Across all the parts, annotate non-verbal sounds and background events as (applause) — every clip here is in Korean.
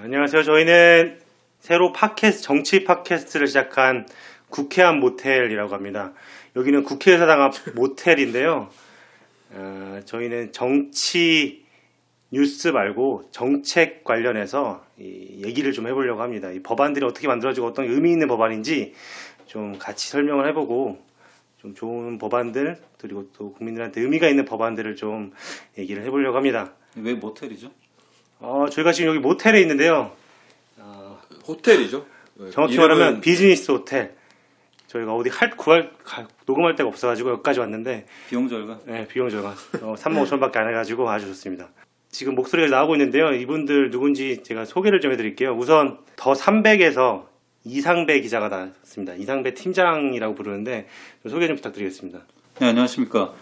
안녕하세요. 저희는 새로 팟캐스트, 정치 팟캐스트를 시작한 국회안 모텔이라고 합니다. 여기는 국회의사당 앞 모텔인데요. 어, 저희는 정치 뉴스 말고 정책 관련해서 이 얘기를 좀 해보려고 합니다. 이 법안들이 어떻게 만들어지고 어떤 의미 있는 법안인지 좀 같이 설명을 해보고 좀 좋은 법안들 그리고 또 국민들한테 의미가 있는 법안들을 좀 얘기를 해보려고 합니다. 왜 모텔이죠? 어, 저희가 지금 여기 모텔에 있는데요. 호텔이죠. 네, 정확히 이름은- 말하면 비즈니스 호텔. 저희가 어디 할 구할 가- 녹음할 데가 없어가지고 여기까지 왔는데 비용 절감? 네, 비용 저가 어, 3만 5천밖에 안 해가지고 아주 좋습니다. 지금 목소리가 나오고 있는데요. 이분들 누군지 제가 소개를 좀 해드릴게요. 우선 더 300에서 이상배 기자가 나왔습니다. 이상배 팀장이라고 부르는데 좀 소개 좀 부탁드리겠습니다. 네, 안녕하십니까.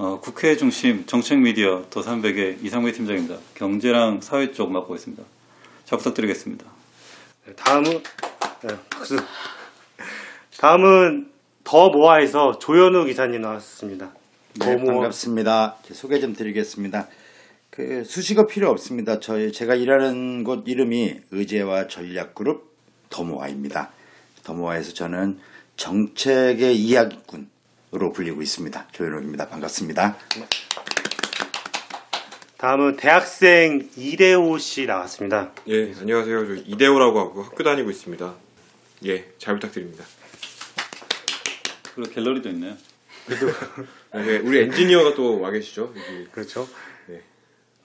어, 국회 중심 정책 미디어 더 300의 이상배 팀장입니다. 경제랑 사회 쪽 맡고 있습니다. 잘 부탁드리겠습니다. 네, 다음은 네, 박수. 다음은 더 모아에서 조현우 기사님 나왔습니다. 더 네, 모아. 반갑습니다. 제 소개 좀 드리겠습니다. 그 수식어 필요 없습니다. 저희 제가 일하는 곳 이름이 의제와 전략그룹 더모아입니다. 더모아에서 저는 정책의 이야기꾼으 로 불리고 있습니다. 조현욱입니다. 반갑습니다. 다음은 대학생 이대호 씨 나왔습니다. 예, 안녕하세요. 저 이대호라고 하고 학교 다니고 있습니다. 예, 잘 부탁드립니다. 그리고 갤러리도 있네요. 네, 우리 엔지니어가 또 와 계시죠? 여기. 그렇죠. 네.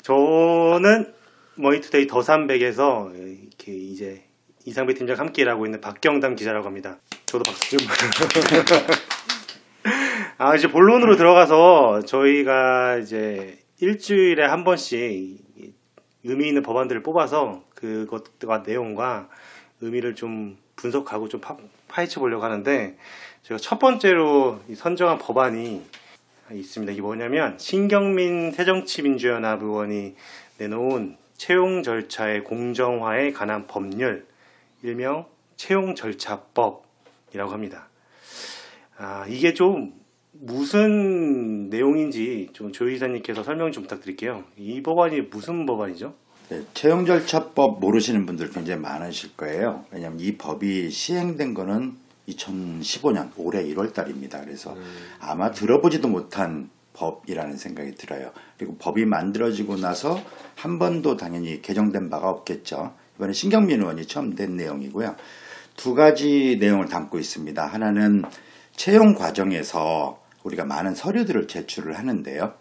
저는 머니투데이 the 300에서 이렇게 이제 이상배 팀장 함께 일하고 있는 박경담 기자라고 합니다. 저도 박수 좀. (laughs) 아, 이제 본론으로 들어가서 저희가 이제 일주일에 한 번씩 의미 있는 법안들을 뽑아서 그것과 내용과 의미를 좀 분석하고 좀 파, 파헤쳐 보려고 하는데 제가 첫 번째로 이 선정한 법안이 있습니다. 이게 뭐냐면 신경민 새정치민주연합 의원이 내놓은 채용 절차의 공정화에 관한 법률 일명 채용 절차법이라고 합니다. 아 이게 좀 무슨 내용인지 좀조 이사님께서 설명 좀 부탁드릴게요. 이 법안이 무슨 법안이죠? 네, 채용 절차법 모르시는 분들 굉장히 많으실 거예요. 왜냐하면 이 법이 시행된 거는 2015년 올해 1월 달입니다. 그래서 아마 들어보지도 못한 법이라는 생각이 들어요. 그리고 법이 만들어지고 나서 한 번도 당연히 개정된 바가 없겠죠. 이번에 신경민 의원이 처음 낸 내용이고요. 두 가지 내용을 담고 있습니다. 하나는 채용 과정에서 우리가 많은 서류들을 제출을 하는데요.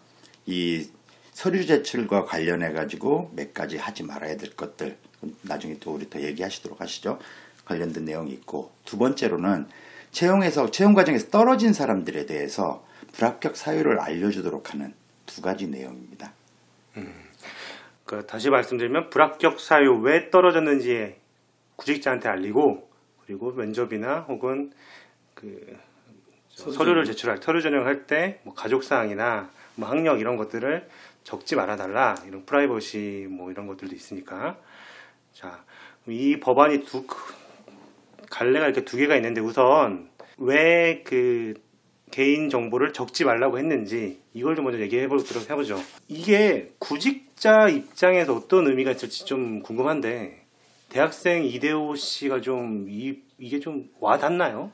이 서류 제출과 관련해 가지고 몇 가지 하지 말아야 될 것들 나중에 또 우리 더 얘기하시도록 하시죠. 관련된 내용이 있고 두 번째로는 채용에서 채용 과정에서 떨어진 사람들에 대해서 불합격 사유를 알려주도록 하는 두 가지 내용입니다. 그 다시 말씀드리면 불합격 사유 왜 떨어졌는지 구직자한테 알리고 그리고 면접이나 혹은 그 서류를 제출할 서류 전형할 때 뭐 가족 사항이나 뭐 학력 이런 것들을 적지 말아 달라 이런 프라이버시 뭐 이런 것들도 있으니까 자 이 법안이 두 갈래가 이렇게 두 개가 있는데 우선 왜 그 개인 정보를 적지 말라고 했는지 이걸 좀 먼저 얘기해 보도록 해보죠. 이게 구직자 입장에서 어떤 의미가 있을지 좀 궁금한데 대학생 이대호 씨가 좀 이, 이게 좀 와닿나요?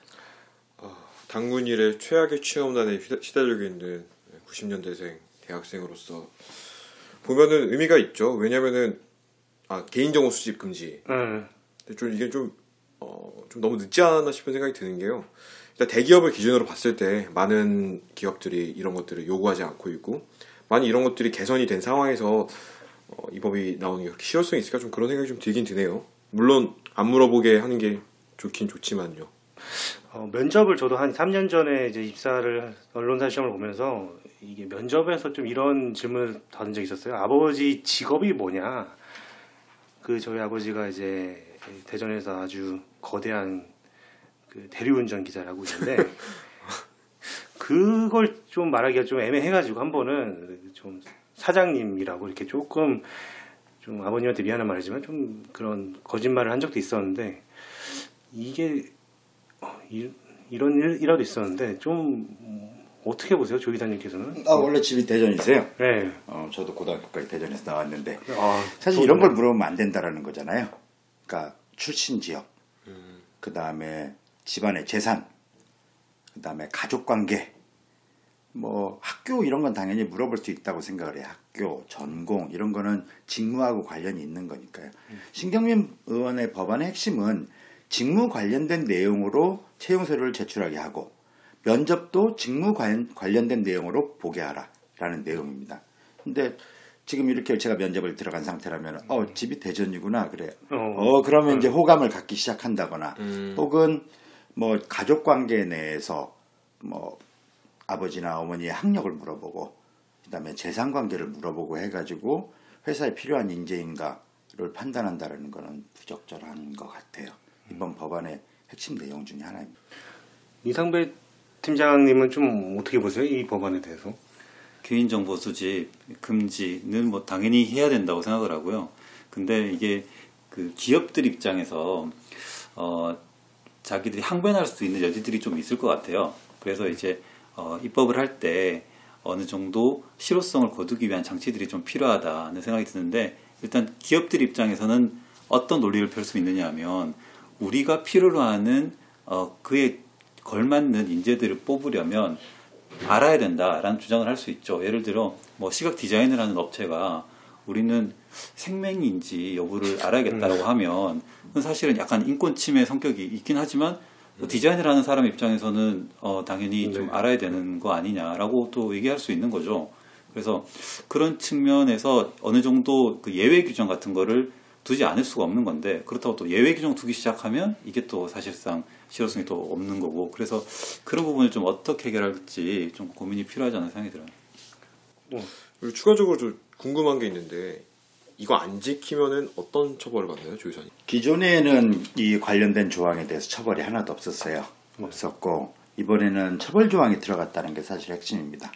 당군 일의 최악의 취업난에 시달리고 있는 90년대생 대학생으로서 보면은 의미가 있죠. 왜냐면은 아 개인정보 수집 금지. 응. 근데 좀 이게 좀, 어, 좀 너무 늦지 않았나 싶은 생각이 드는 게요. 일단 대기업을 기준으로 봤을 때 많은 기업들이 이런 것들을 요구하지 않고 있고, 많이 이런 것들이 개선이 된 상황에서 어, 이 법이 나오는 게 그렇게 실효성이 있을까 좀 그런 생각이 좀 들긴 드네요. 물론 안 물어보게 하는 게 좋긴 좋지만요. 어, 면접을 저도 한 3년 전에 이제 입사를 언론사 시험을 보면서 이게 면접에서 좀 이런 질문을 받은 적이 있었어요. 아버지 직업이 뭐냐? 그 저희 아버지가 이제 대전에서 아주 거대한 그 대리운전 기사라고 있는데 (laughs) 그걸 좀 말하기가 좀 애매해가지고 한 번은 좀 사장님이라고 이렇게 조금 좀 아버님한테 미안한 말이지만 좀 그런 거짓말을 한 적도 있었는데 이게 어, 이, 이런 일, 일화도 있었는데 좀 어떻게 보세요, 조 기자님께서는? 아, 원래 집이 대전이세요? 네. 어, 저도 고등학교까지 대전에서 나왔는데 아, 사실 이런 걸 물어보면 안 된다라는 거잖아요. 그러니까 출신 지역, 그 다음에 집안의 재산, 그 다음에 가족 관계, 뭐 학교 이런 건 당연히 물어볼 수 있다고 생각을 해요. 학교, 전공 이런 거는 직무하고 관련이 있는 거니까요. 신경민 의원의 법안의 핵심은 직무 관련된 내용으로 채용 서류를 제출하게 하고 면접도 직무 관, 관련된 내용으로 보게 하라 라는 내용입니다. 근데 지금 이렇게 제가 면접을 들어간 상태라면 어 집이 대전이구나 그래. 어. 어 그러면 이제 호감을 갖기 시작한다거나 음. 혹은 뭐 가족 관계 내에서 뭐 아버지나 어머니의 학력을 물어보고 그다음에 재산 관계를 물어보고 해가지고 회사에 필요한 인재인가를 판단한다라는 거는 부적절한 것 같아요. 이번 법안의 핵심 내용 중에 하나입니다. 이상배 팀장님은 좀 어떻게 보세요, 이 법안에 대해서? 개인정보 수집 금지는 뭐 당연히 해야 된다고 생각을 하고요. 근데 이게 그 기업들 입장에서 어 자기들이 항변할 수 있는 여지들이 좀 있을 것 같아요. 그래서 이제 어 입법을 할 때 어느 정도 실효성을 거두기 위한 장치들이 좀 필요하다는 생각이 드는데 일단 기업들 입장에서는 어떤 논리를 펼 수 있느냐 하면 우리가 필요로 하는 어 그에 걸맞는 인재들을 뽑으려면 알아야 된다라는 주장을 할 수 있죠. 예를 들어 뭐 시각 디자인을 하는 업체가 우리는 생명인지 여부를 알아야겠다라고 하면 그건 사실은 약간 인권 침해 성격이 있긴 하지만 뭐 디자인을 하는 사람 입장에서는 어, 당연히 좀 네. 알아야 되는 거 아니냐라고 또 얘기할 수 있는 거죠. 그래서 그런 측면에서 어느 정도 그 예외 규정 같은 거를 두지 않을 수가 없는 건데 그렇다고 또 예외 규정 두기 시작하면 이게 또 사실상 실효성이 또 없는 거고 그래서 그런 부분을 좀 어떻게 해결할지 좀 고민이 필요하지 않은 생각이 들어요. 그리고 추가적으로 좀 궁금한 게 있는데 이거 안 지키면은 어떤 처벌을 받나요, 조 이사님? 기존에는 이 관련된 조항에 대해서 처벌이 하나도 없었어요. 없었고 이번에는 처벌 조항이 들어갔다는 게 사실 핵심입니다.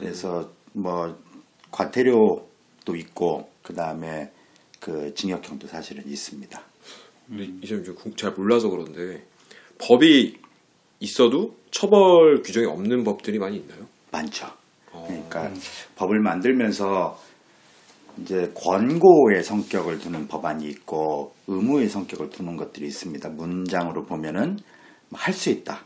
그래서 뭐 과태료도 있고 그 다음에 그 징역형도 사실은 있습니다. 근데 구- 잘 몰라서 그런데 법이 있어도 처벌 규정이 없는 법들이 많이 있나요? 많죠. 어. 그러니까 법을 만들면서 이제 권고의 성격을 두는 법안이 있고 의무의 성격을 두는 것들이 있습니다. 문장으로 보면은 할 수 있다.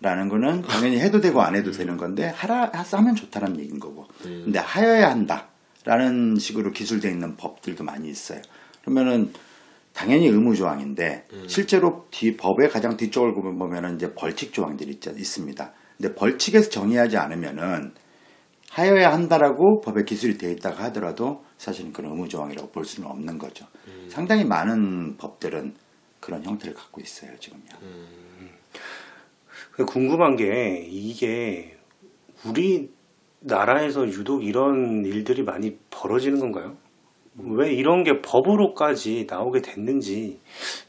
라는 거는 당연히 해도 되고 안 해도 되는 건데 하라 하면 좋다는 얘기인 거고. 근데 하여야 한다. 라는 식으로 기술되어 있는 법들도 많이 있어요. 그러면은 당연히 의무 조항인데 실제로 뒤 법의 가장 뒤쪽을 보면 보면은 이제 벌칙 조항들이 있, 있습니다. 근데 벌칙에서 정의하지 않으면은 하여야 한다라고 법에 기술이 되어 있다가 하더라도 사실은 그런 의무 조항이라고 볼 수는 없는 거죠. 상당히 많은 법들은 그런 형태를 갖고 있어요 지금요. 근데 궁금한 게 이게 우리 나라에서 유독 이런 일들이 많이 벌어지는 건가요? 왜 이런 게 법으로까지 나오게 됐는지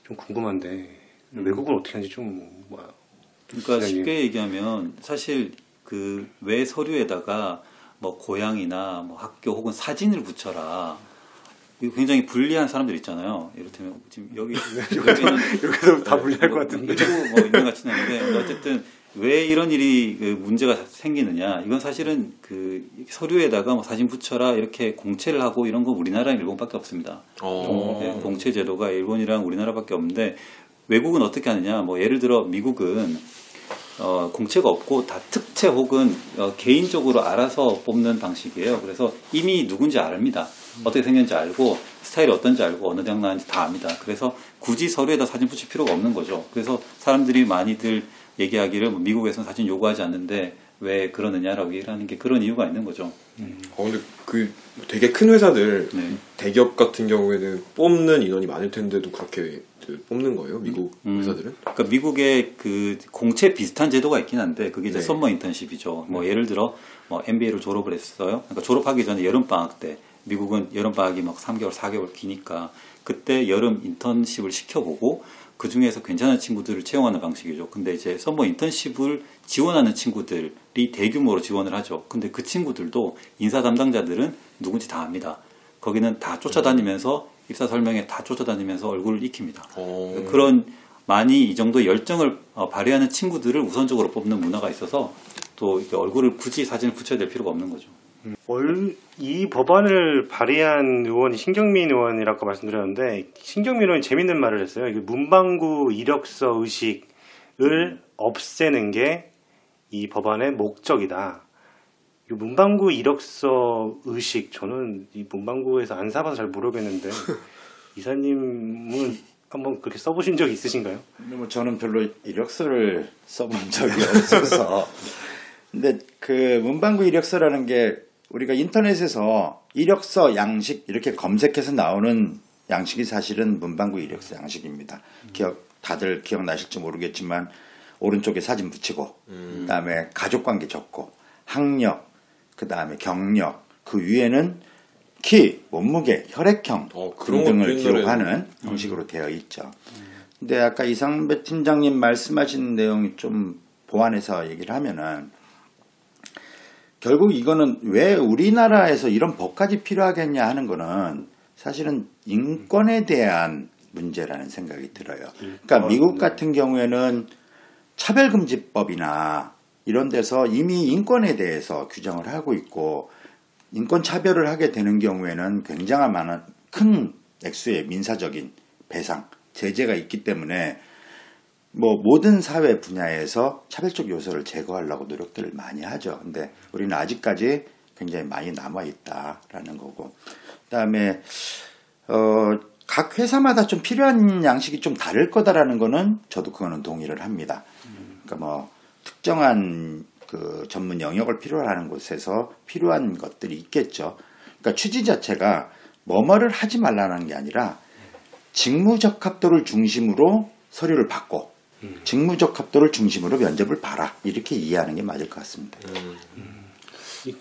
좀 궁금한데 외국은 어떻게 하는지 좀 뭐, 그러니까 네, 쉽게 얘기하면 사실 그 왜 서류에다가 뭐 고향이나 뭐 학교 혹은 사진을 붙여라. 이거 굉장히 불리한 사람들 있잖아요. 이를테면 지금 여기 (laughs) 여기는 여기서 다 불리할 것 같은데. 일부 뭐 있는 것 같지는 않은데 어쨌든 왜 이런 일이 그 문제가 생기느냐 이건 사실은 그 서류에다가 뭐 사진 붙여라 이렇게 공채를 하고 이런 거 우리나라는 일본밖에 없습니다. 어. 네, 공채 제도가 일본이랑 우리나라밖에 없는데 외국은 어떻게 하느냐 뭐 예를 들어 미국은 어, 공채가 없고 다 특채 혹은 어, 개인적으로 알아서 뽑는 방식이에요. 그래서 이미 누군지 압니다. 어떻게 생겼는지 알고 스타일이 어떤지 알고 어느 대학 나왔는지 다 압니다. 그래서 굳이 서류에다 사진 붙일 필요가 없는 거죠. 그래서 사람들이 많이들 얘기하기를 뭐 미국에서는 사진 요구하지 않는데 왜 그러느냐라고 얘기를 하는 게 그런 이유가 있는 거죠. 어, 근데 그 되게 큰 회사들 네. 대기업 같은 경우에는 뽑는 인원이 많을 텐데도 그렇게 그 뽑는 거예요, 미국 음. 회사들은? 그러니까 미국의 그 공채 비슷한 제도가 있긴 한데 그게 이제 네. summer 인턴십이죠. 뭐 예를 들어 뭐 MBA를 졸업을 했어요. 그러니까 졸업하기 전에 여름 방학 때 미국은 여름 방학이 막 3개월, 4개월 기니까 그때 여름 인턴십을 시켜보고 그 중에서 괜찮은 친구들을 채용하는 방식이죠. 근데 이제 썸머 인턴십을 지원하는 친구들이 대규모로 지원을 하죠. 근데 그 친구들도 인사 담당자들은 누군지 다 압니다. 거기는 다 쫓아다니면서 입사 설명회 다 쫓아다니면서 얼굴을 익힙니다. 어. 그런 많이 이 정도 열정을 어, 발휘하는 친구들을 우선적으로 뽑는 문화가 있어서 또 얼굴을 굳이 사진을 붙여야 될 필요가 없는 거죠. 얼- 이 법안을 발의한 의원이 신경민 의원이라고 말씀드렸는데 신경민 의원이 재밌는 말을 했어요. 이게 문방구 이력서 의식을 없애는 게 이 법안의 목적이다. 이 문방구 이력서 의식 저는 이 문방구에서 안 사봐서 잘 모르겠는데 (laughs) 이사님은 한번 그렇게 써보신 적 있으신가요? 뭐 저는 별로 이력서를 써본 적이 없어서. (laughs) 근데 그 문방구 이력서라는 게 우리가 인터넷에서 이력서 양식 이렇게 검색해서 나오는 양식이 사실은 문방구 이력서 양식입니다. 기억 다들 기억나실지 모르겠지만 오른쪽에 사진 붙이고 그다음에 가족 관계 적고 학력 그다음에 경력 그 위에는 키, 몸무게, 혈액형 어, 등등을 기록하는 형식으로 되어 있죠. 근데 아까 이상배 팀장님 말씀하신 내용이 좀 보완해서 얘기를 하면은 결국 이거는 왜 우리나라에서 이런 법까지 필요하겠냐 하는 거는 사실은 인권에 대한 문제라는 생각이 들어요. 그러니까 미국 같은 경우에는 차별금지법이나 이런 데서 이미 인권에 대해서 규정을 하고 있고 인권 차별을 하게 되는 경우에는 굉장한 많은 큰 액수의 민사적인 배상, 제재가 있기 때문에 뭐 모든 사회 분야에서 차별적 요소를 제거하려고 노력들을 많이 하죠. 근데 우리는 아직까지 굉장히 많이 남아 있다라는 거고. 그다음에 어, 각 회사마다 좀 필요한 양식이 좀 다를 거다라는 거는 저도 그거는 동의를 합니다. 그러니까 뭐 특정한 그 전문 영역을 필요로 하는 곳에서 필요한 것들이 있겠죠. 그러니까 취지 자체가 뭐뭐를 하지 말라는 게 아니라 직무적합도를 중심으로 서류를 받고 직무적합도를 중심으로 면접을 봐라. 이렇게 이해하는 게 맞을 것 같습니다.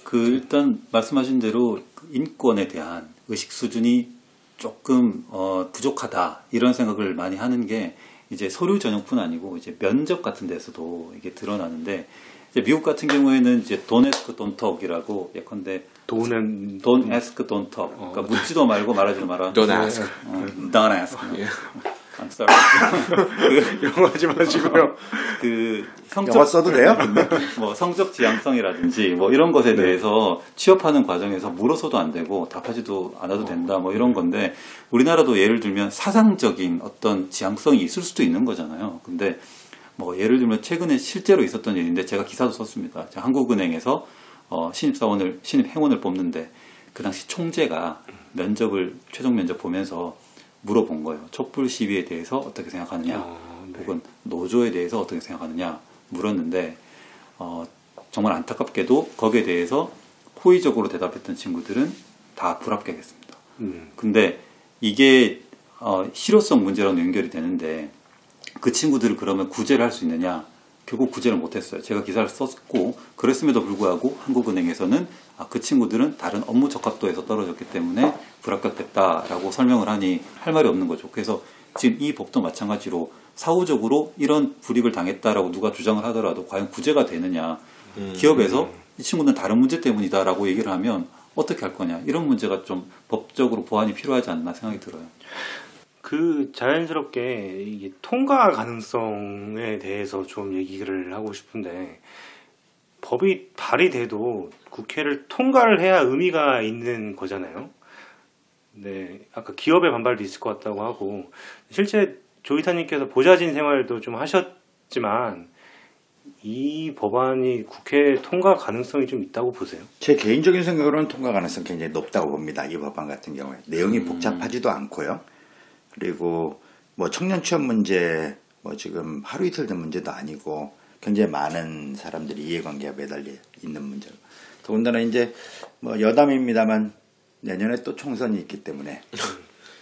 그 일단 말씀하신 대로 그 인권에 대한 의식 수준이 조금 어, 부족하다. 이런 생각을 많이 하는 게 이제 서류 전형뿐 아니고 이제 면접 같은 데서도 이게 드러나는데 이제 미국 같은 경우에는 이제 don't ask don't talk이라고 예컨대 돈은 don't ask don't talk. 그러니까 묻지도 말고 말하지도 마라 Don't ask. 어, don't ask 예. I'm sorry 그, 영어 하지 마시고요. 그 성적 영어 써도 돼요? 뭐 성적 지향성이라든지 뭐 이런 것에 대해서 취업하는 과정에서 물어서도 안 되고 답하지도 않아도 된다 뭐 이런 건데 우리나라도 예를 들면 사상적인 어떤 지향성이 있을 수도 있는 거잖아요. 근데 뭐 예를 들면 최근에 실제로 있었던 일인데 제가 기사도 썼습니다. 한국은행에서 어, 신입사원을 신입 행원을 뽑는데 그 당시 총재가 면접을 최종 면접 보면서 물어본 거예요. 촛불 시위에 대해서 어떻게 생각하느냐, 혹은 노조에 대해서 어떻게 생각하느냐 물었는데 어, 정말 안타깝게도 거기에 대해서 호의적으로 대답했던 친구들은 다 불합격했습니다. 음. 근데 이게 어, 실효성 문제랑 연결이 되는데 그 친구들을 그러면 구제를 할 수 있느냐? 결국 구제를 못했어요. 제가 기사를 썼고 그랬음에도 불구하고 한국은행에서는 아, 그 친구들은 다른 업무 적합도에서 떨어졌기 때문에 불합격됐다라고 설명을 하니 할 말이 없는 거죠. 그래서 지금 이 법도 마찬가지로 사후적으로 이런 불이익을 당했다라고 누가 주장을 하더라도 과연 구제가 되느냐? 기업에서 이 친구는 다른 문제 때문이다라고 얘기를 하면 어떻게 할 거냐? 이런 문제가 좀 법적으로 보완이 필요하지 않나 생각이 들어요. 그 자연스럽게 이게 통과 가능성에 대해서 좀 얘기를 하고 싶은데 법이 발의돼도 국회를 통과를 해야 의미가 있는 거잖아요. 네, 아까 기업의 반발도 있을 것 같다고 하고 실제 조이타님께서 보좌진 생활도 좀 하셨지만 이 법안이 국회 통과 가능성이 좀 있다고 보세요. 제 개인적인 생각으로는 통과 가능성 굉장히 높다고 봅니다. 이 법안 같은 경우에 내용이 복잡하지도 않고요. 그리고 뭐 청년 취업 문제 뭐 지금 하루 이틀 된 문제도 아니고 굉장히 많은 사람들이 이해관계가 매달려 있는 문제고 더군다나 이제 뭐 여담입니다만 내년에 또 총선이 있기 때문에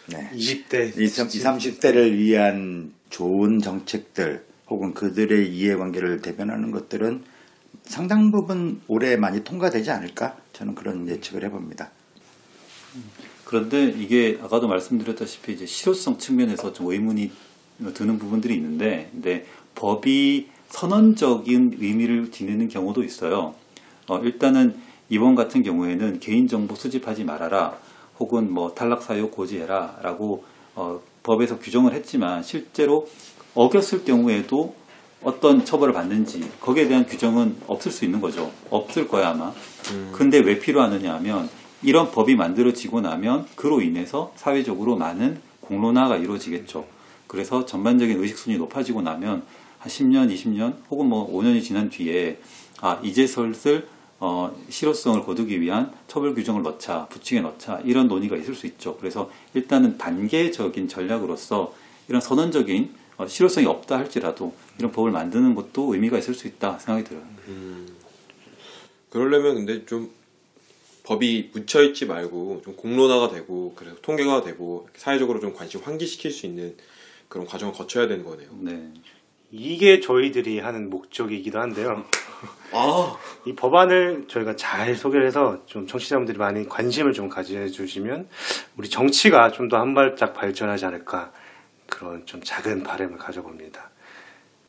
네. 20대 20, 30대를 위한 좋은 정책들 혹은 그들의 이해관계를 대변하는 것들은 상당 부분 올해 많이 통과되지 않을까 저는 그런 예측을 해봅니다. 그런데 이게 아까도 말씀드렸다시피 이제 실효성 측면에서 좀 의문이 드는 부분들이 있는데, 근데 법이 선언적인 의미를 지니는 경우도 있어요. 어, 일단은 이번 같은 경우에는 개인정보 수집하지 말아라, 혹은 뭐 탈락사유 고지해라 라고 어, 법에서 규정을 했지만 실제로 어겼을 경우에도 어떤 처벌을 받는지 거기에 대한 규정은 없을 수 있는 거죠. 없을 거야 아마. 근데 왜 필요하느냐 하면 이런 법이 만들어지고 나면 그로 인해서 사회적으로 많은 공론화가 이루어지겠죠. 그래서 전반적인 의식 수준이 높아지고 나면 한 10년, 20년 혹은 뭐 5년이 지난 뒤에 아 이제 슬슬 어, 실효성을 거두기 위한 처벌 규정을 넣자, 부칙에 넣자 이런 논의가 있을 수 있죠. 그래서 일단은 단계적인 전략으로서 이런 선언적인 어, 실효성이 없다 할지라도 이런 법을 만드는 것도 의미가 있을 수 있다 생각이 들어요. 그러려면 근데 좀 법이 묻혀 있지 말고 좀 공론화가 되고 그래서 통계가 되고 사회적으로 좀 관심 환기시킬 수 있는 그런 과정을 거쳐야 되는 거네요. 네. 이게 저희들이 하는 목적이기도 한데요. (laughs) 아, 이 법안을 저희가 잘 소개를 해서 좀 청취자분들이 많이 관심을 좀 가져주시면 우리 정치가 좀 더 한 발짝 발전하지 않을까 그런 좀 작은 바람을 가져봅니다.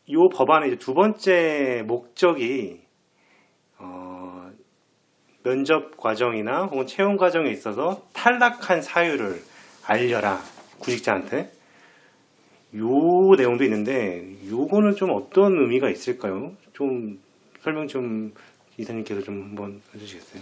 이 법안의 두 번째 목적이 어, 면접 과정이나 혹은 채용 과정에 있어서 탈락한 사유를 알려라 구직자한테 요 내용도 있는데 요거는 좀 어떤 의미가 있을까요? 좀 설명 좀 이사님께서 좀 한번 해주시겠어요?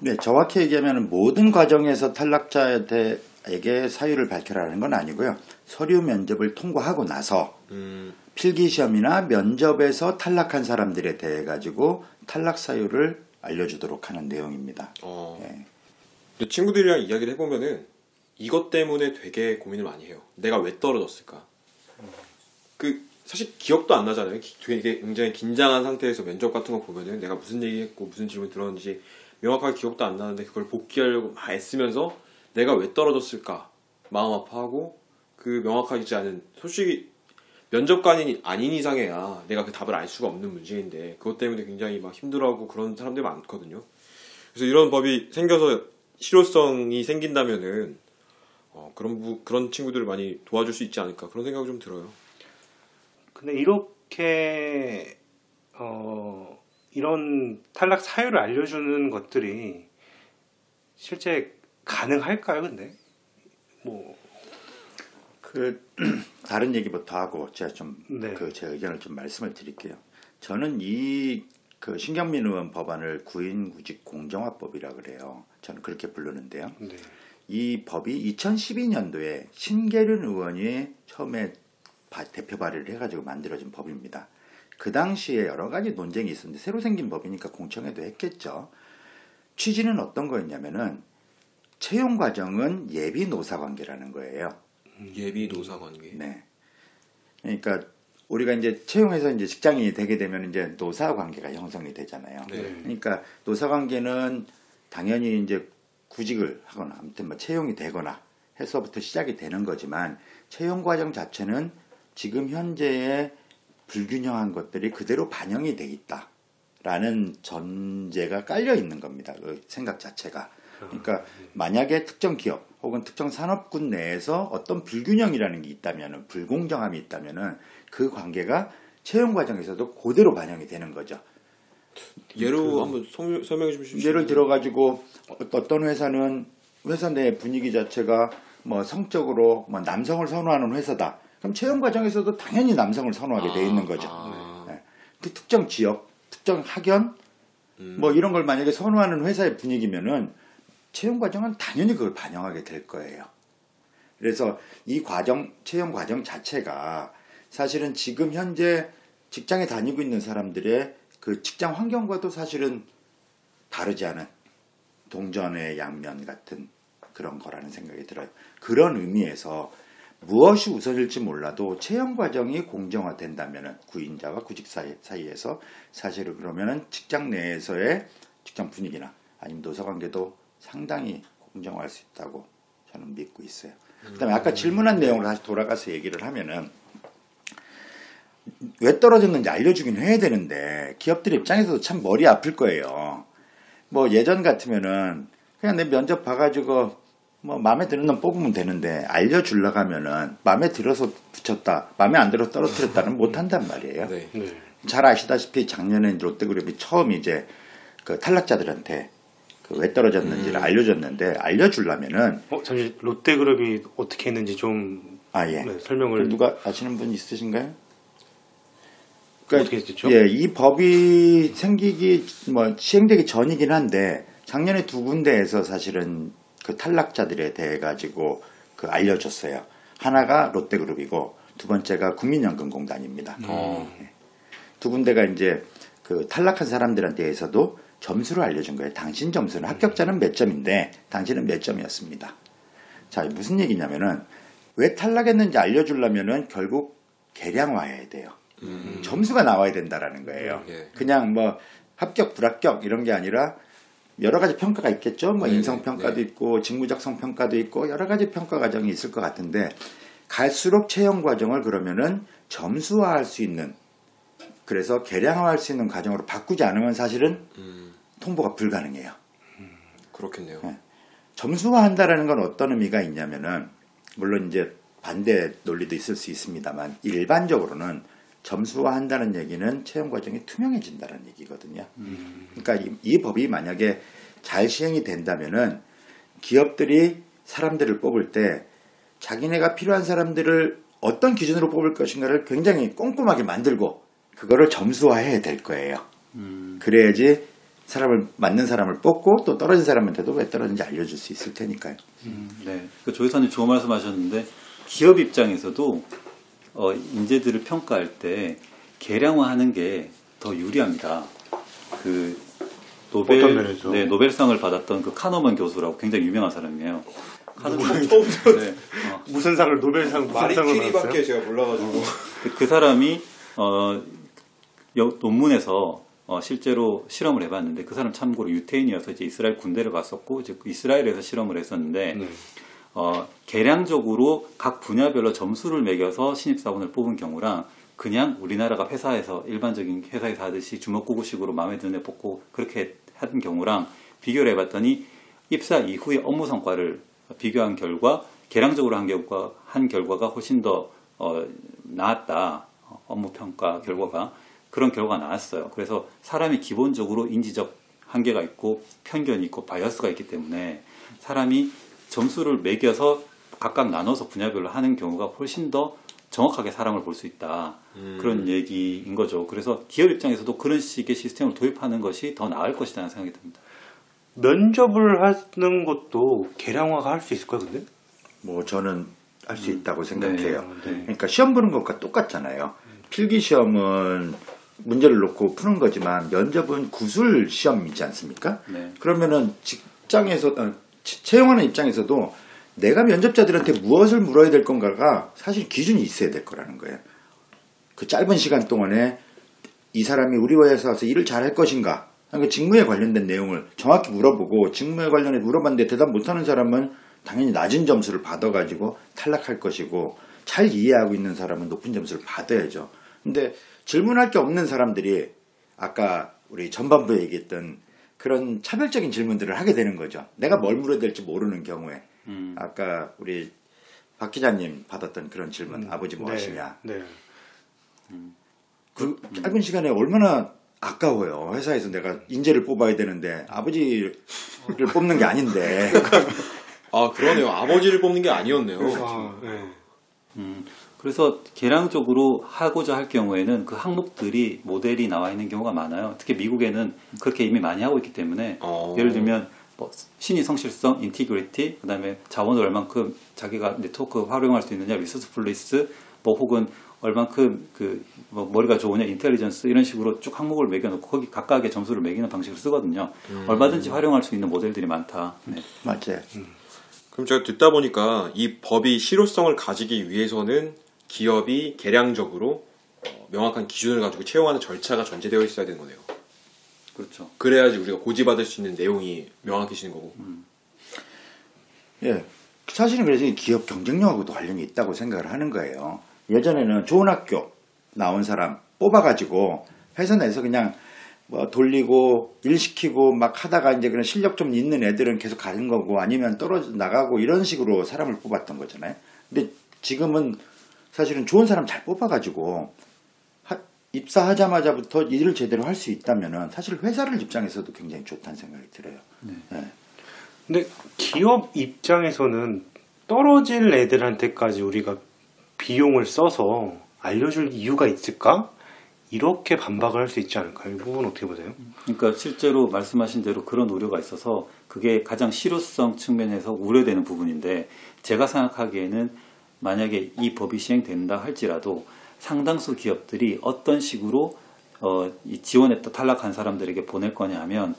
네, 정확히 얘기하면 모든 과정에서 탈락자에게 사유를 밝혀라는 건 아니고요. 서류 면접을 통과하고 나서 음, 필기 시험이나 면접에서 탈락한 사람들에 대해 가지고 탈락 사유를 알려주도록 하는 내용입니다. 어. 예. 친구들이랑 이야기를 해보면은 이것 때문에 되게 고민을 많이 해요. 내가 왜 떨어졌을까? 그 사실 기억도 안 나잖아요. 기- 되게 굉장히 긴장한 상태에서 면접 같은 거 보면은 내가 무슨 얘기했고 무슨 질문 들었는지 명확하게 기억도 안 나는데 그걸 복귀하려고 막 애쓰면서 내가 왜 떨어졌을까 마음 아파하고 그 명확하지 않은 솔직히 면접관이 아닌 이상해야 내가 그 답을 알 수가 없는 문제인데 그것 때문에 굉장히 막 힘들어하고 그런 사람들이 많거든요. 그래서 이런 법이 생겨서 실효성이 생긴다면은 어, 그런 부, 그런 친구들을 많이 도와줄 수 있지 않을까 그런 생각이 좀 들어요. 근데 이렇게 어, 이런 탈락 사유를 알려주는 것들이 실제 가능할까요? 근데 뭐 그 (clears throat) 다른 얘기부터 하고 제가 좀 네. 그제 의견을 좀 말씀을 드릴게요. 저는 이 그 신경민 의원 법안을 구인구직 공정화법이라 그래요. 저는 그렇게 부르는데요. 네. 이 법이 2012년도에 신계륜 의원이 처음에 바- 대표 발의를 해가지고 만들어진 법입니다. 그 당시에 여러 가지 논쟁이 있었는데 새로 생긴 법이니까 공청회도 했겠죠. 취지는 어떤 거였냐면은 채용 과정은 예비 노사 관계라는 거예요. 예비 노사 관계. 네. 그러니까 우리가 이제 채용해서 이제 직장인이 되게 되면 이제 노사 관계가 형성이 되잖아요. 네. 그러니까 노사 관계는 당연히 이제 구직을 하거나 아무튼 뭐 채용이 되거나 해서부터 시작이 되는 거지만 채용 과정 자체는 지금 현재의 불균형한 것들이 그대로 반영이 돼 있다 라는 전제가 깔려 있는 겁니다. 그 생각 자체가. 그러니까 만약에 특정 기업 혹은 특정 산업군 내에서 어떤 불균형이라는 게 있다면은 불공정함이 있다면은 그 관계가 채용 과정에서도 그대로 반영이 되는 거죠. 예로 한번 설- 설명해 주시면 예를 들어 가지고 어떤 회사는 회사 내 분위기 자체가 뭐 성적으로 뭐 남성을 선호하는 회사다. 그럼 채용 과정에서도 당연히 남성을 선호하게 돼 있는 거죠. 아. 네. 그 특정 지역, 특정 학연 음. 뭐 이런 걸 만약에 선호하는 회사의 분위기면은 채용 과정은 당연히 그걸 반영하게 될 거예요. 그래서 이 과정 채용 과정 자체가 사실은 지금 현재 직장에 다니고 있는 사람들의 그 직장 환경과도 사실은 다르지 않은 동전의 양면 같은 그런 거라는 생각이 들어요. 그런 의미에서 무엇이 우선일지 몰라도 채용 과정이 공정화된다면은 구인자와 구직 사이, 사이에서 사실은 그러면은 직장 내에서의 직장 분위기나 아니면 노사 관계도 상당히 공정화할 수 있다고 저는 믿고 있어요. 그다음에 아까 질문한 내용으로 다시 돌아가서 얘기를 하면은 왜 떨어졌는지 알려주긴 해야 되는데 기업들 입장에서도 참 머리 아플 거예요. 뭐 예전 같으면은 그냥 내 면접 봐가지고 뭐 마음에 드는 놈 뽑으면 되는데 알려주려고 하면은 마음에 들어서 붙였다, 마음에 안 들어서 떨어뜨렸다는 못 한단 말이에요. 네. 네. 잘 아시다시피 작년에 롯데그룹이 처음 이제 그 탈락자들한테 그 왜 떨어졌는지를 알려줬는데 알려주려면은 어, 잠시 롯데그룹이 어떻게 했는지 좀 아 예. 네, 설명을 누가 아시는 분 있으신가요? 어떻게 됐죠? 예, 이 법이 생기기 뭐 시행되기 전이긴 한데 작년에 두 군데에서 사실은 그 탈락자들에 대해 가지고 그 알려줬어요. 하나가 롯데그룹이고 두 번째가 국민연금공단입니다. 어. 예. 두 군데가 이제 그 탈락한 사람들한테 대해서도 점수를 알려준 거예요. 당신 점수는 합격자는 몇 점인데 당신은 몇 점이었습니다. 자 무슨 얘기냐면은 왜 탈락했는지 알려주려면은 결국 계량화해야 돼요. 점수가 나와야 된다라는 거예요. 예. 그냥 뭐 합격, 불합격 이런 게 아니라 여러 가지 평가가 있겠죠. 뭐 네네, 인성 평가도 네. 있고 직무 작성 평가도 있고 여러 가지 평가 과정이 있을 것 같은데 갈수록 채용 과정을 그러면은 점수화할 수 있는 그래서 계량화할 수 있는 과정으로 바꾸지 않으면 사실은 음, 통보가 불가능해요. 그렇겠네요. 네. 점수화한다라는 건 어떤 의미가 있냐면은 물론 이제 반대 논리도 있을 수 있습니다만 일반적으로는 점수화한다는 얘기는 채용 과정이 투명해진다는 얘기거든요. 그러니까 이, 이 법이 만약에 잘 시행이 된다면은 기업들이 사람들을 뽑을 때 자기네가 필요한 사람들을 어떤 기준으로 뽑을 것인가를 굉장히 꼼꼼하게 만들고 그거를 점수화해야 될 거예요. 그래야지 사람을 맞는 사람을 뽑고 또 떨어진 사람한테도 왜 떨어진지 알려줄 수 있을 테니까요. 네. 그 조회사님 좋은 말씀하셨는데 기업 입장에서도 어, 인재들을 평가할 때 계량화하는 게 더 유리합니다. 그 노벨? 네, 노벨상을 받았던 그 카노먼 교수라고 굉장히 유명한 사람이에요. 카노먼 처음 네, 어, (laughs) 무슨 상을 노벨상 무슨 상을 받았어요? 마리키리밖에 제가 몰라가지고. 그, 그 사람이 어, 여- 논문에서 어, 실제로 실험을 해봤는데 그 사람 참고로 유태인이어서 이제 이스라엘 군대를 갔었고 이제 그 이스라엘에서 실험을 했었는데 네. 어, 계량적으로 각 분야별로 점수를 매겨서 신입사원을 뽑은 경우랑 그냥 우리나라가 회사에서 일반적인 회사에서 하듯이 주먹구구식으로 마음에 드는 애 뽑고 그렇게 하는 경우랑 비교를 해봤더니 입사 이후의 업무 성과를 비교한 결과 계량적으로 한 결과 한 결과가 훨씬 더 어, 나았다 어, 업무 평가 결과가 그런 결과가 나왔어요. 그래서 사람이 기본적으로 인지적 한계가 있고 편견이 있고 바이어스가 있기 때문에 사람이 점수를 매겨서 각각 나눠서 분야별로 하는 경우가 훨씬 더 정확하게 사람을 볼 수 있다. 그런 얘기인 거죠. 그래서 기업 입장에서도 그런 식의 시스템을 도입하는 것이 더 나을 것이라는 생각이 듭니다. 면접을 하는 것도 계량화가 할 수 있을까요, 근데? 뭐 저는 할 수 있다고 생각해요. 네. 그러니까 시험 보는 것과 똑같잖아요. 필기 시험은 문제를 놓고 푸는 거지만 면접은 구술 시험이지 않습니까? 네. 그러면은 직장에서 어, 치- 채용하는 입장에서도 내가 면접자들한테 무엇을 물어야 될 건가가 사실 기준이 있어야 될 거라는 거예요. 그 짧은 시간 동안에 이 사람이 우리 회사에 와서 일을 잘 할 것인가? 그 직무에 관련된 내용을 정확히 물어보고 직무에 관련해 물어봤는데 대답 못하는 사람은 당연히 낮은 점수를 받아가지고 탈락할 것이고 잘 이해하고 있는 사람은 높은 점수를 받아야죠. 근데 질문할 게 없는 사람들이 아까 우리 전반부에 얘기했던 그런 차별적인 질문들을 하게 되는 거죠. 내가 뭘 물어야 될지 모르는 경우에 음. 아까 우리 박 기자님 받았던 그런 질문 아버지 뭐 네, 하시냐 네. 그 짧은 시간에 얼마나 아까워요. 회사에서 내가 인재를 뽑아야 되는데 아버지를 뽑는 게 아닌데 (laughs) 아 그러네요. 아버지를 뽑는 게 아니었네요. 아, 네. 음, 그래서 계량적으로 하고자 할 경우에는 그 항목들이 모델이 나와 있는 경우가 많아요. 특히 미국에는 그렇게 이미 많이 하고 있기 때문에 어. 예를 들면 뭐 신의 성실성, integrity, 그다음에 자원을 얼만큼 자기가 네트워크 활용할 수 있느냐, resourcefulness, 뭐 혹은 얼만큼 그 뭐 머리가 좋으냐, intelligence 이런 식으로 쭉 항목을 매겨놓고 거기 각각의 점수를 매기는 방식을 쓰거든요. 얼마든지 활용할 수 있는 모델들이 많다. 네. 맞지? 그럼 제가 듣다 보니까 이 법이 실효성을 가지기 위해서는 기업이 개량적으로 어, 명확한 기준을 가지고 채용하는 절차가 전제되어 있어야 되는 거네요. 그렇죠. 그래야지 우리가 고지받을 수 있는 내용이 명확해지는 거고. 예. 사실은 그래서 이 기업 경쟁력하고도 관련이 있다고 생각을 하는 거예요. 예전에는 좋은 학교 나온 사람 뽑아가지고 회사 내에서 그냥 뭐 돌리고 일 시키고 막 하다가 이제 그런 실력 좀 있는 애들은 계속 가는 거고 아니면 떨어져 나가고 이런 식으로 사람을 뽑았던 거잖아요. 근데 지금은 사실은 좋은 사람 잘 뽑아가지고 하- 입사하자마자부터 일을 제대로 할 수 있다면은 사실 회사를 입장에서도 굉장히 좋다는 생각이 들어요. 예. 근데 기업 입장에서는 떨어질 애들한테까지 우리가 비용을 써서 알려줄 이유가 있을까? 이렇게 반박을 할 수 있지 않을까요? 이 부분 어떻게 보세요? 그러니까 실제로 말씀하신 대로 그런 우려가 있어서 그게 가장 실효성 측면에서 우려되는 부분인데 제가 생각하기에는 만약에 이 법이 시행된다 할지라도 상당수 기업들이 어떤 식으로 어, 이 지원했다 탈락한 사람들에게 보낼 거냐 하면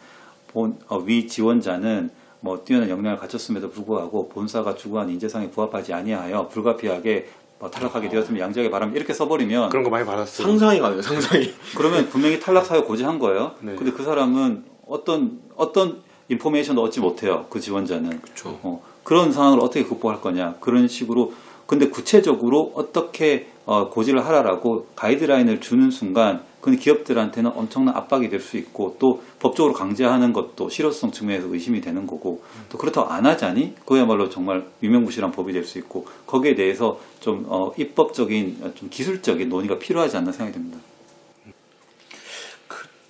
본, 어, 위 지원자는 뭐 뛰어난 역량을 갖췄음에도 불구하고 본사가 추구한 인재상에 부합하지 아니하여 불가피하게 뭐 탈락하게 되었으면 양지하게 바랍니다. 이렇게 써버리면 그런 거 많이 받았어요. 상상이 가네요, 상상이. (laughs) 그러면 분명히 탈락 사유 고지한 거예요. 네. 근데 그 사람은 어떤 어떤 인포메이션도 얻지 못해요. 그 지원자는. 그쵸. 어, 그런 상황을 어떻게 극복할 거냐. 그런 식으로 근데 구체적으로 어떻게 어, 고지를 하라라고 가이드라인을 주는 순간 그건 기업들한테는 엄청난 압박이 될 수 있고 또 법적으로 강제하는 것도 실효성 측면에서 의심이 되는 거고 또 그렇다고 안 하자니 그야말로 정말 유명무실한 법이 될 수 있고 거기에 대해서 좀 어, 입법적인 어, 좀 기술적인 논의가 필요하지 않나 생각이 듭니다.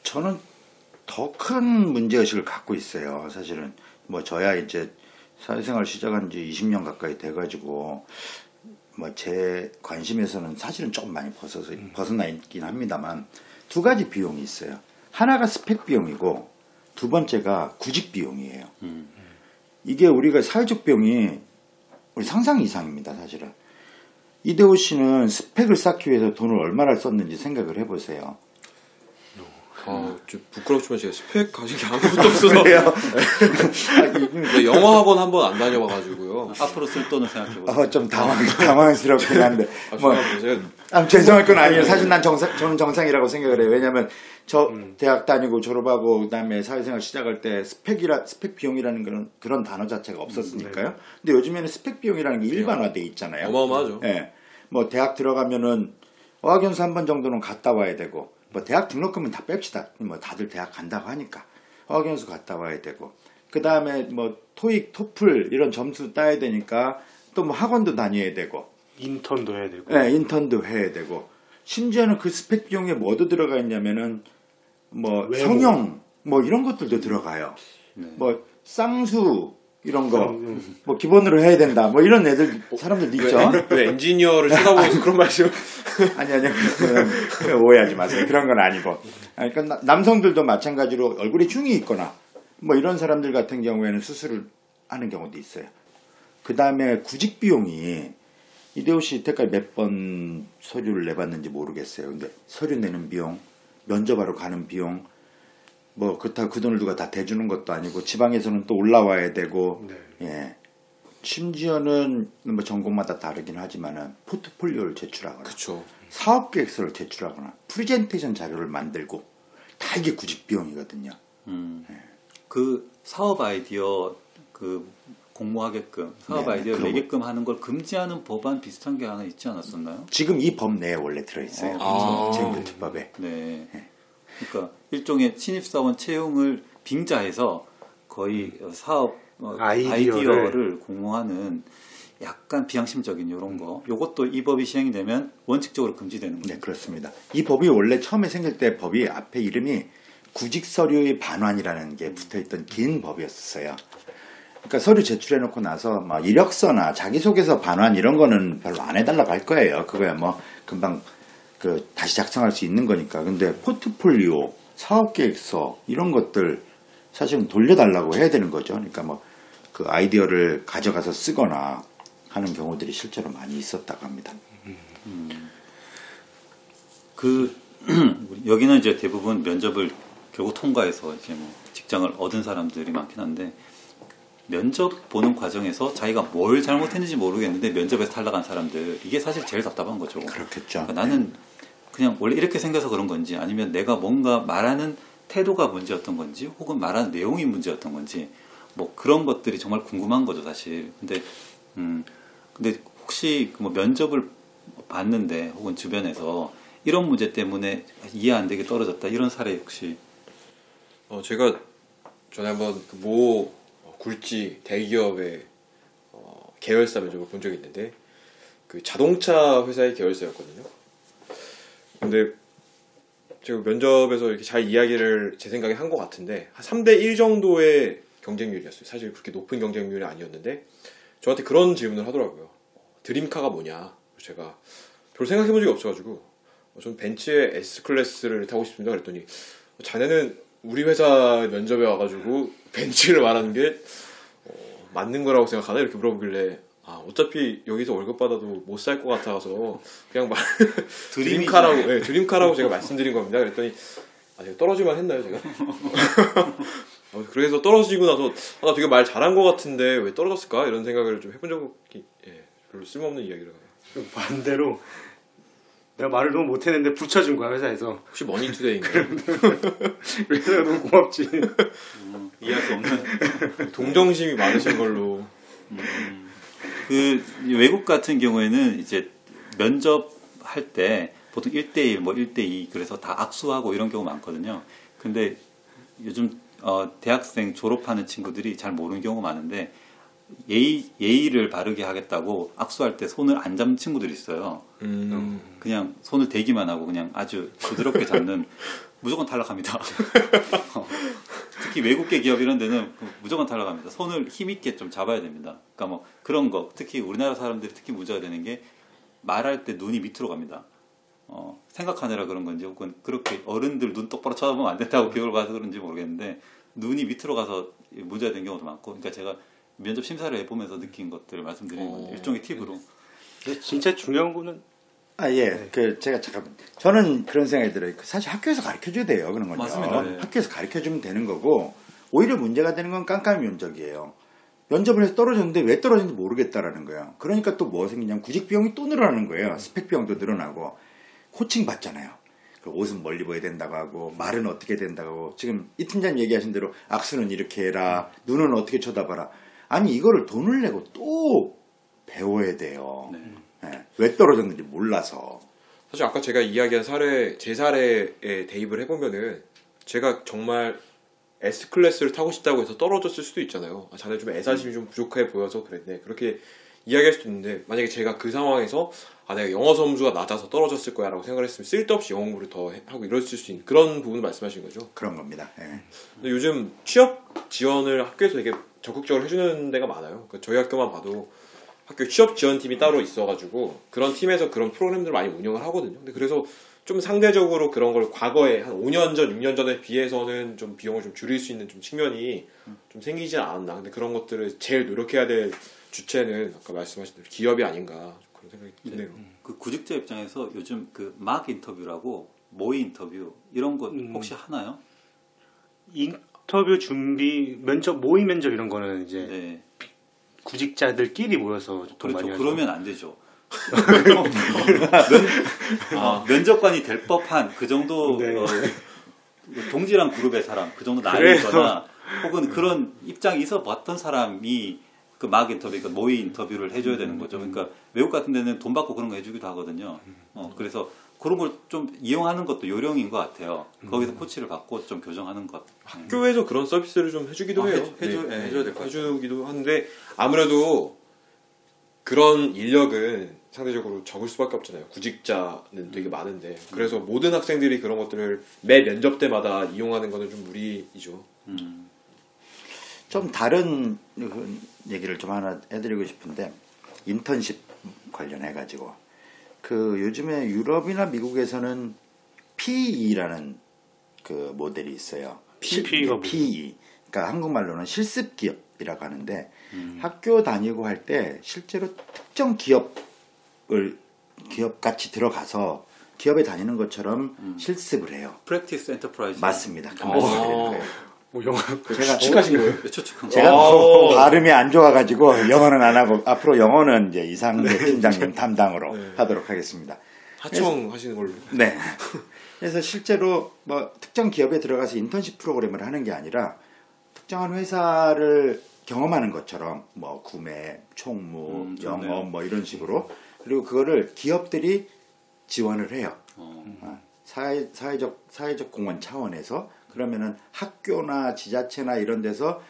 저는 더 큰 문제의식을 갖고 있어요. 사실은 뭐 저야 이제 사회생활 시작한 지 20년 가까이 돼가지고 뭐 제 관심에서는 사실은 조금 많이 벗어서 벗어나 있긴 합니다만 두 가지 비용이 있어요. 하나가 스펙 비용이고 두 번째가 구직 비용이에요. 음. 이게 우리가 사회적 비용이 우리 상상 이상입니다, 사실은. 이대호 씨는 스펙을 쌓기 위해서 돈을 얼마나 썼는지 생각을 해보세요. 아, 좀 부끄럽지만 제가 스펙 가진 게 아무것도 없어서. 그래요? 근데 영어 학원 한 번 안 다녀봐가지고요. 앞으로 쓸 돈을 생각해 보세요. 어, 좀 당황, 당황스럽긴 한데. 아, 뭐. 제가 아, 죄송할 건 아니에요. 사실 난 정상, 저는 정상이라고 생각을 해요. 왜냐면 저 대학 다니고 졸업하고 그다음에 사회생활 시작할 때 스펙이라, 스펙 비용이라는 그런, 그런 단어 자체가 없었으니까요. 근데 요즘에는 스펙 비용이라는 게 일반화돼 있잖아요. 어마어마하죠. 예. 뭐 대학 들어가면은 어학연수 한 번 정도는 갔다 와야 되고 뭐 대학 등록금은 다 뺍시다. 뭐 다들 대학 간다고 하니까 어학연수 갔다 와야 되고 그 다음에 뭐 토익, 토플 이런 점수 따야 되니까 또 뭐 학원도 다녀야 되고 인턴도 해야 되고. 예, 인턴도 해야 되고 심지어는 그 스펙 비용에 뭐도 들어가 있냐면은 뭐 외모. 성형 뭐 이런 것들도 들어가요. 네. 뭐 쌍수 이런 거 음, 뭐 기본으로 해야 된다. 뭐 이런 애들 사람들 있죠. 왜, 왜 엔지니어를 쳐다보면서 그런 말씀? (laughs) 아니 아니요. 그건, 그건 오해하지 마세요. 그런 건 아니고. 아니, 그러니까 나- 남성들도 마찬가지로 얼굴에 흉이 있거나 뭐 이런 사람들 같은 경우에는 수술을 하는 경우도 있어요. 그 다음에 구직 비용이 이대호 씨 이때까지 몇 번 서류를 내봤는지 모르겠어요. 근데 서류 내는 비용, 면접하러 가는 비용, 뭐 그렇다고 그 돈을 누가 다 대주는 것도 아니고 지방에서는 또 올라와야 되고 네. 예. 심지어는 뭐 전공마다 다르긴 하지만은 포트폴리오를 제출하거나 그쵸. 사업 계획서를 제출하거나 프레젠테이션 자료를 만들고 다 이게 구직 비용이거든요. 음. 그 사업 아이디어 그 공모하게끔 사업 네, 아이디어를 내게끔 하는 걸 금지하는 법안 비슷한 게 하나 있지 않았었나요? 지금 이 법 내에 원래 들어있어요. 아. 재무특법에. 네. 그러니까 일종의 신입사원 채용을 빙자해서 거의 사업 어, 아이디어를- 아이디어를 공모하는 약간 비양심적인 이런 거. 요것도 이 법이 시행이 되면 원칙적으로 금지되는 거죠. 네, 그렇습니다. 이 법이 원래 처음에 생길 때 법이 앞에 이름이 구직 서류의 반환이라는 게 붙어 있던 긴 법이었어요. 그러니까 서류 제출해 놓고 나서 막 이력서나 자기소개서 반환 이런 거는 별로 안 해달라고 할 거예요. 그거야 뭐 금방 그 다시 작성할 수 있는 거니까. 근데 포트폴리오, 사업 계획서 이런 것들 사실은 돌려달라고 해야 되는 거죠. 그러니까 뭐 그 아이디어를 가져가서 쓰거나 하는 경우들이 실제로 많이 있었다고 합니다. 그 우리 (clears throat) 여기는 이제 대부분 면접을 결국 통과해서 이제 뭐 직장을 얻은 사람들이 많긴 한데 면접 보는 과정에서 자기가 뭘 잘못했는지 모르겠는데 면접에서 탈락한 사람들 이게 사실 제일 답답한 거죠. 그렇겠죠. 그러니까 나는 그냥 원래 이렇게 생겨서 그런 건지 아니면 내가 뭔가 말하는 태도가 문제였던 건지 혹은 말하는 내용이 문제였던 건지 뭐 그런 것들이 정말 궁금한 거죠 사실. 근데 음 근데 혹시 그뭐 면접을 봤는데 혹은 주변에서 이런 문제 때문에 이해 안 되게 떨어졌다 이런 사례 혹시 어, 제가 전에 한번 그 모 굴지 대기업의 어, 계열사 면접을 본 적이 있는데 그 자동차 회사의 계열사였거든요. 근데 제가 면접에서 이렇게 잘 이야기를 제 생각에 한 것 같은데 한 3대 1 정도의 경쟁률이었어요. 사실 그렇게 높은 경쟁률이 아니었는데 저한테 그런 질문을 하더라고요. dream car가 뭐냐? 제가 별 생각해 본 적이 없어가지고 어, 전 벤츠의 S 클래스를 타고 싶습니다. 그랬더니 자네는 우리 회사 면접에 와가지고 벤츠를 말하는 게 어, 맞는 거라고 생각하나 이렇게 물어보길래 아 어차피 여기서 월급 받아도 못 살 것 같아서 그냥 말 (laughs) 드림카라고 네, 드림카라고 제가 말씀드린 겁니다. 그랬더니 아 제가 떨어질만 했나요 제가? 어, (laughs) 그래서 떨어지고 나서 아, 나 되게 말 잘한 것 같은데 왜 떨어졌을까 이런 생각을 좀 해본 적이 예, 별로 쓸모없는 이야기를 해요. 반대로 내가 말을 너무 못했는데 붙여준 거야 회사에서. 혹시 머니투데이인가요? (laughs) 그래서 너무 고맙지. 이해할 수 없는. (laughs) 동정심이 많으신 걸로. 그 외국 같은 경우에는 이제 면접할 때 보통 1대1 뭐 1대2 그래서 다 악수하고 이런 경우 많거든요. 근데 요즘 어, 대학생 졸업하는 친구들이 잘 모르는 경우가 많은데 예의 예의를 바르게 하겠다고 악수할 때 손을 안 잡는 친구들이 있어요. 음, 그냥 손을 대기만 하고 그냥 아주 부드럽게 잡는 (laughs) 무조건 탈락합니다. (laughs) 어, 특히 외국계 기업 이런 데는 무조건 탈락합니다. 손을 힘있게 좀 잡아야 됩니다. 그러니까 뭐 그런 거 특히 우리나라 사람들이 특히 문제가 되는 게 말할 때 눈이 밑으로 갑니다. 어, 생각하느라 그런 건지 혹은 그렇게 어른들 눈 똑바로 쳐다보면 안 된다고 (laughs) 교육을 받아서 그런지 모르겠는데 눈이 밑으로 가서 문제가 되는 경우도 많고 그러니까 제가 면접 심사를 해보면서 느낀 것들을 말씀드리는 건데 어. 일종의 팁으로 근데 진짜 중요한 거는 아, 예. 그, 제가 잠깐만. 저는 그런 생각이 들어요. 그 사실 학교에서 가르쳐 줘야 돼요. 그런 건요. 맞습니다. 네. 학교에서 가르쳐 주면 되는 거고, 오히려 문제가 되는 건 깜깜이 면접이에요. 면접을 해서 떨어졌는데 왜 떨어졌는지 모르겠다라는 거예요. 그러니까 또 뭐 생기냐면 구직 비용이 또 늘어나는 거예요. 스펙 비용도 늘어나고, 코칭 받잖아요. 그 옷은 멀리 보여야 된다고 하고, 말은 어떻게 된다고 하고, 지금 이 팀장님 얘기하신 대로 악수는 이렇게 해라, 눈은 어떻게 쳐다봐라. 아니, 이거를 돈을 내고 또 배워야 돼요. 네. 예, 왜 떨어졌는지 몰라서. 사실 아까 제가 이야기한 사례 제 사례에 대입을 해보면은 제가 정말 S 클래스를 타고 싶다고 해서 떨어졌을 수도 있잖아요. 아, 자네 좀 애사심이 좀 부족해 보여서 그랬네. 그렇게 이야기할 수도 있는데 만약에 제가 그 상황에서 아 내가 영어 점수가 낮아서 떨어졌을 거야라고 생각을 했으면 쓸데없이 영어 공부를 더 해- 하고 이랬을 수 있는 그런 부분을 말씀하신 거죠. 그런 겁니다. 예. 근데 요즘 취업 지원을 학교에서 되게 적극적으로 해주는 데가 많아요. 그러니까 저희 학교만 봐도 학교 취업 지원팀이 따로 있어가지고 그런 팀에서 그런 프로그램들을 많이 운영을 하거든요. 근데 그래서 좀 상대적으로 그런 걸 과거에 한 5년 전, 6년 전에 비해서는 좀 비용을 좀 줄일 수 있는 좀 측면이 좀 생기지 않았나. 근데 그런 것들을 제일 노력해야 될 주체는 아까 말씀하신 대로 기업이 아닌가 그런 생각이 드네요. 그 구직자 입장에서 요즘 그 막 인터뷰라고 모의 인터뷰 이런 거 음. 혹시 하나요? 인 터뷰 준비 면접 모의 면접 이런 거는 이제 네. 구직자들끼리 모여서 좀 많이 그렇죠. 하죠. 그러면 안 되죠. 면, (laughs) 어, 면접관이 될 법한 그 정도 네. 어, 동질한 그룹의 사람, 그 정도 나이거나 혹은 그런 입장이 있어 봤던 사람이 그 막 인터뷰, 그러니까 모의 인터뷰를 해줘야 되는 거죠. 그러니까 외국 같은 데는 돈 받고 그런 거 해주기도 하거든요. 어, 그래서 그런 걸 좀 이용하는 것도 요령인 것 같아요. 거기서 코치를 받고 좀 교정하는 것. 음. 학교에서 그런 서비스를 좀 해주기도 아, 해요. 해주- 해주- 예, 해줘야 될 것 같아요. 해주기도 하는데 아무래도 그런 인력은 상대적으로 적을 수밖에 없잖아요. 구직자는 되게 많은데 그래서 모든 학생들이 그런 것들을 매 면접 때마다 이용하는 거는 좀 무리이죠. 음. 좀 다른 그 얘기를 좀 하나 해드리고 싶은데 인턴십 관련해 가지고 그 요즘에 유럽이나 미국에서는 PE라는 그 모델이 있어요. PE 가 뭐예요? PE. 그러니까 한국말로는 실습 기업이라고 하는데 음. 학교 다니고 할 때 실제로 특정 기업을 기업 같이 들어가서 기업에 다니는 것처럼 실습을 해요. practice enterprise 맞습니다. 아. 그래서 되는 거예요. 뭐 영어 제가 추측하신 거예요? 추측한 거. 제가 오. 발음이 안 좋아가지고 영어는 안 하고 앞으로 영어는 이제 이상대 팀장님 담당으로 네. 하도록 하겠습니다. 하청 하시는 걸로. 네. 그래서 실제로 뭐 특정 기업에 들어가서 인턴십 프로그램을 하는 게 아니라 특정한 회사를 경험하는 것처럼 뭐 구매, 총무, 음. 영업 뭐 이런 식으로 그리고 그거를 기업들이 지원을 해요. 어. 어, 사회, 사회적 사회적 공헌 차원에서 그러면은 학교나 지자체나 이런 데서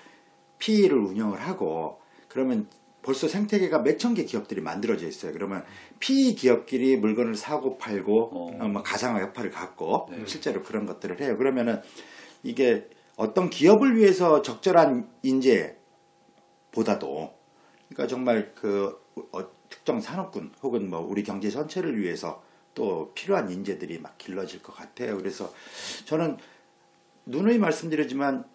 PE를 운영을 하고 그러면 벌써 생태계가 몇 천 개 기업들이 만들어져 있어요. 그러면 PE 기업끼리 물건을 사고 팔고 어. 어, 뭐 가상화 협파를 갖고 네. 실제로 그런 것들을 해요. 그러면은 이게 어떤 기업을 위해서 적절한 인재보다도 그러니까 정말 그 어, 특정 산업군 혹은 뭐 우리 경제 전체를 위해서 또 필요한 인재들이 막 길러질 것 같아요. 그래서 저는 누누이 말씀드리지만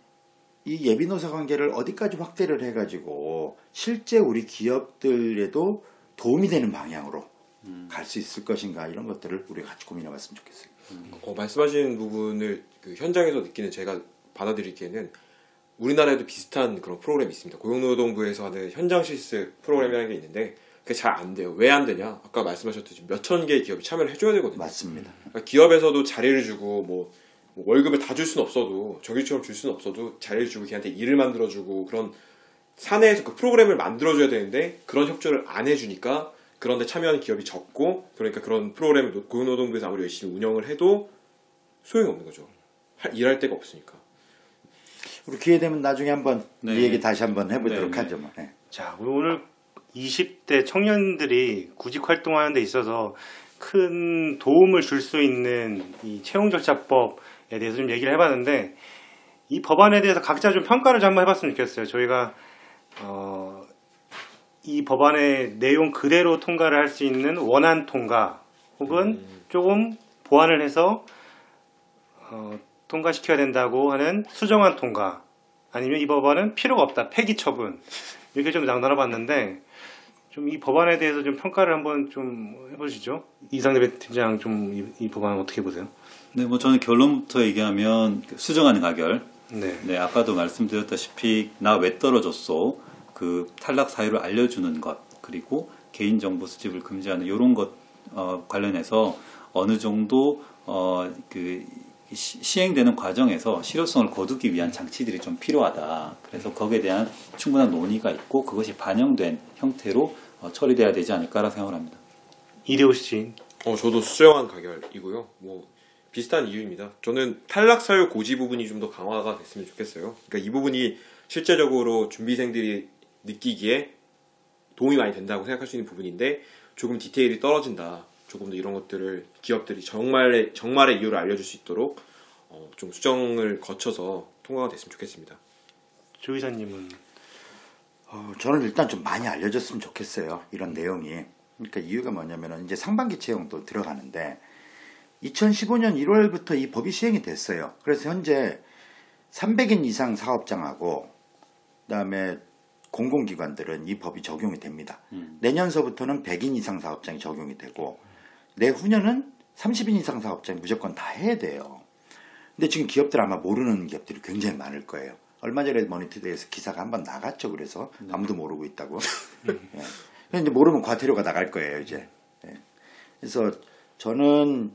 이 예비노사 관계를 어디까지 확대를 해가지고 실제 우리 기업들에도 도움이 되는 방향으로 갈수 있을 것인가 이런 것들을 우리가 같이 고민해봤으면 좋겠어요. 어, 말씀하신 부분을 그 현장에서 느끼는 제가 받아들이기에는 우리나라에도 비슷한 그런 프로그램이 있습니다. 고용노동부에서 하는 현장 실습 프로그램이라는 게 있는데 그게 잘 안 돼요. 왜 안 되냐? 아까 말씀하셨듯이 몇 천 개의 기업이 참여를 해줘야 되거든요. 맞습니다. 그러니까 기업에서도 자리를 주고 뭐, 뭐 월급을 다 줄 수는 없어도 정규직처럼 줄 수는 없어도 자리를 주고 걔한테 일을 만들어주고 그런 사내에서 그 프로그램을 만들어줘야 되는데 그런 협조를 안 해주니까 그런데 참여하는 기업이 적고 그러니까 그런 프로그램을 노- 고용노동부에서 아무리 열심히 운영을 해도 소용이 없는 거죠. 할- 일할 데가 없으니까. 우리 기회 되면 나중에 한번 네. 이 얘기 다시 한번 해보도록 네, 네. 하죠. 뭐. 네. 자, 우리 오늘 20대 청년들이 구직 활동하는 데 있어서 큰 도움을 줄 수 있는 이 채용 절차법에 대해서 좀 얘기를 해봤는데 이 법안에 대해서 각자 좀 평가를 좀 한번 해봤으면 좋겠어요. 저희가 어, 이 법안의 내용 그대로 통과를 할 수 있는 원안 통과 혹은 조금 보완을 해서 어, 통과시켜야 된다고 하는 수정안 통과 아니면 이 법안은 필요가 없다 폐기 처분 이렇게 좀 나눠봤는데 좀 이 법안에 대해서 좀 평가를 한번 좀 해보시죠 이상대 팀장 좀 이 법안 어떻게 보세요? 네, 뭐 저는 결론부터 얘기하면 그 수정안 가결. 네. 네, 아까도 말씀드렸다시피 나 왜 떨어졌어 그 탈락 사유를 알려주는 것 그리고 개인 정보 수집을 금지하는 이런 것 어, 관련해서 어느 정도 어, 그 시- 시행되는 과정에서 실효성을 거두기 위한 장치들이 좀 필요하다. 그래서 거기에 대한 충분한 논의가 있고 그것이 반영된 형태로 어, 처리돼야 되지 않을까라 생각을 합니다. 이대호 씨 어, 저도 수정한 가결이고요. 뭐 비슷한 이유입니다. 저는 탈락 사유 고지 부분이 좀 더 강화가 됐으면 좋겠어요. 그러니까 이 부분이 실제적으로 준비생들이 느끼기에 도움이 많이 된다고 생각할 수 있는 부분인데 조금 디테일이 떨어진다. 조금 더 이런 것들을 기업들이 정말의 정말의 이유를 알려줄 수 있도록 어, 좀 수정을 거쳐서 통과가 됐으면 좋겠습니다. 조 이사님은 어, 저는 일단 좀 많이 알려졌으면 좋겠어요. 이런 내용이. 그러니까 이유가 뭐냐면은 이제 상반기 채용도 들어가는데 2015년 1월부터 이 법이 시행이 됐어요. 그래서 현재 300인 이상 사업장하고 그다음에 공공기관들은 이 법이 적용이 됩니다. 내년서부터는 100인 이상 사업장이 적용이 되고 내후년은 30인 이상 사업장이 무조건 다 해야 돼요. 근데 지금 기업들 아마 모르는 기업들이 굉장히 많을 거예요. 얼마 전에 머니터리에서 기사가 한 번 나갔죠. 그래서 아무도 모르고 있다고. (laughs) 예. 근데 모르면 과태료가 나갈 거예요. 이제. 예. 그래서 저는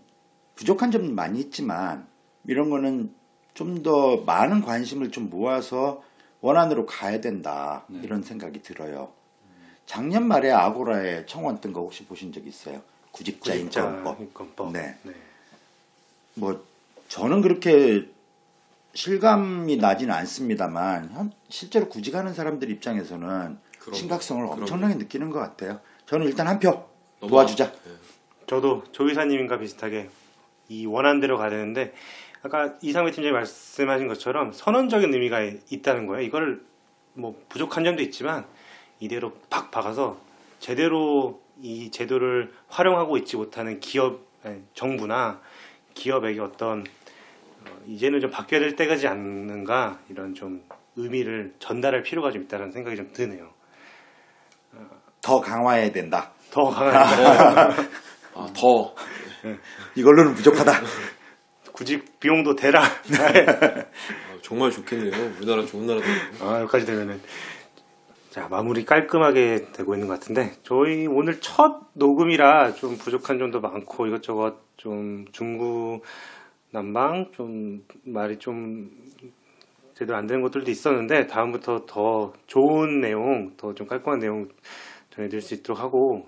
부족한 점은 많이 있지만 이런 거는 좀 더 많은 관심을 좀 모아서 원안으로 가야 된다 이런 생각이 들어요. 작년 말에 아고라에 청원 뜬 거 혹시 보신 적 있어요? 구직자 인권법. 인권법 네. 네. 뭐 저는 그렇게 실감이 나지는 않습니다만 현- 실제로 구직하는 사람들 입장에서는 그럼, 심각성을. 엄청나게 느끼는 것 같아요. 저는 일단 한 표 도와주자. 네. 저도 조 이사님과 비슷하게 이 원안대로 가야 되는데 아까 이상배 팀장이 말씀하신 것처럼 선언적인 의미가 있다는 거예요. 이걸 뭐 부족한 점도 있지만 이대로 팍 박아서 제대로 이 제도를 활용하고 있지 못하는 기업, 아니, 정부나 기업에게 어떤 어, 이제는 좀 바뀌어야 될 때가 지 않는가 이런 좀 의미를 전달할 필요가 좀 있다는 생각이 좀 드네요. 더 강화해야 된다. 더 강하니까 (laughs) 아, 더 이걸로는 부족하다. 구직 비용도 대라. 아, 정말 좋겠네요. 우리나라 좋은 나라도 아, 여기까지 되면은. 자, 마무리 깔끔하게 되고 있는 것 같은데, 저희 오늘 첫 녹음이라 좀 부족한 점도 많고, 이것저것 좀 중구 난방, 좀 말이 좀 제대로 안 되는 것들도 있었는데, 다음부터 더 좋은 내용, 더 좀 깔끔한 내용 전해드릴 수 있도록 하고,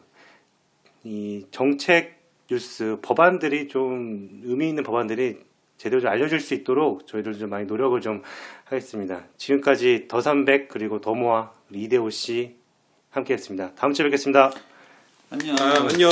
이 정책 뉴스, 법안들이 좀 의미 있는 법안들이 제대로 좀 알려질 수 있도록 저희들 좀 많이 노력을 좀 하겠습니다. 지금까지 더삼백 그리고 더모아 이대호 씨 함께했습니다. 다음 주에 뵙겠습니다. 안녕. 아, 안녕.